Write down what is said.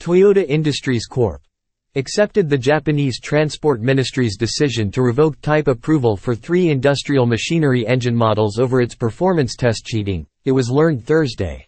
Toyota Industries Corp. accepted the Japanese Transport Ministry's decision to revoke type approval for three industrial machinery engine models over its performance test cheating, it was learned Thursday.